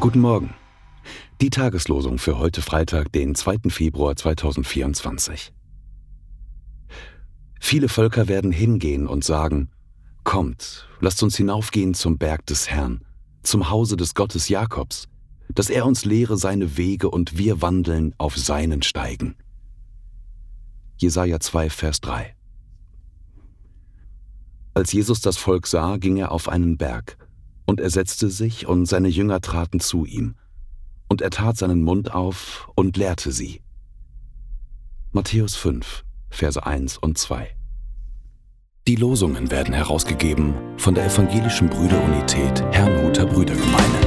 Guten Morgen. Die Tageslosung für heute Freitag, den 2. Februar 2024. Viele Völker werden hingehen und sagen, Kommt, lasst uns hinaufgehen zum Berg des Herrn, zum Hause des Gottes Jakobs, dass er uns lehre seine Wege und wir wandeln auf seinen Steigen. Jesaja 2, Vers 3. Als Jesus das Volk sah, ging er auf einen Berg, und er setzte sich, und seine Jünger traten zu ihm, und er tat seinen Mund auf und lehrte sie. Matthäus 5, Verse 1 und 2. Die Losungen werden herausgegeben von der Evangelischen Brüderunität Herrnhuter Brüdergemeine.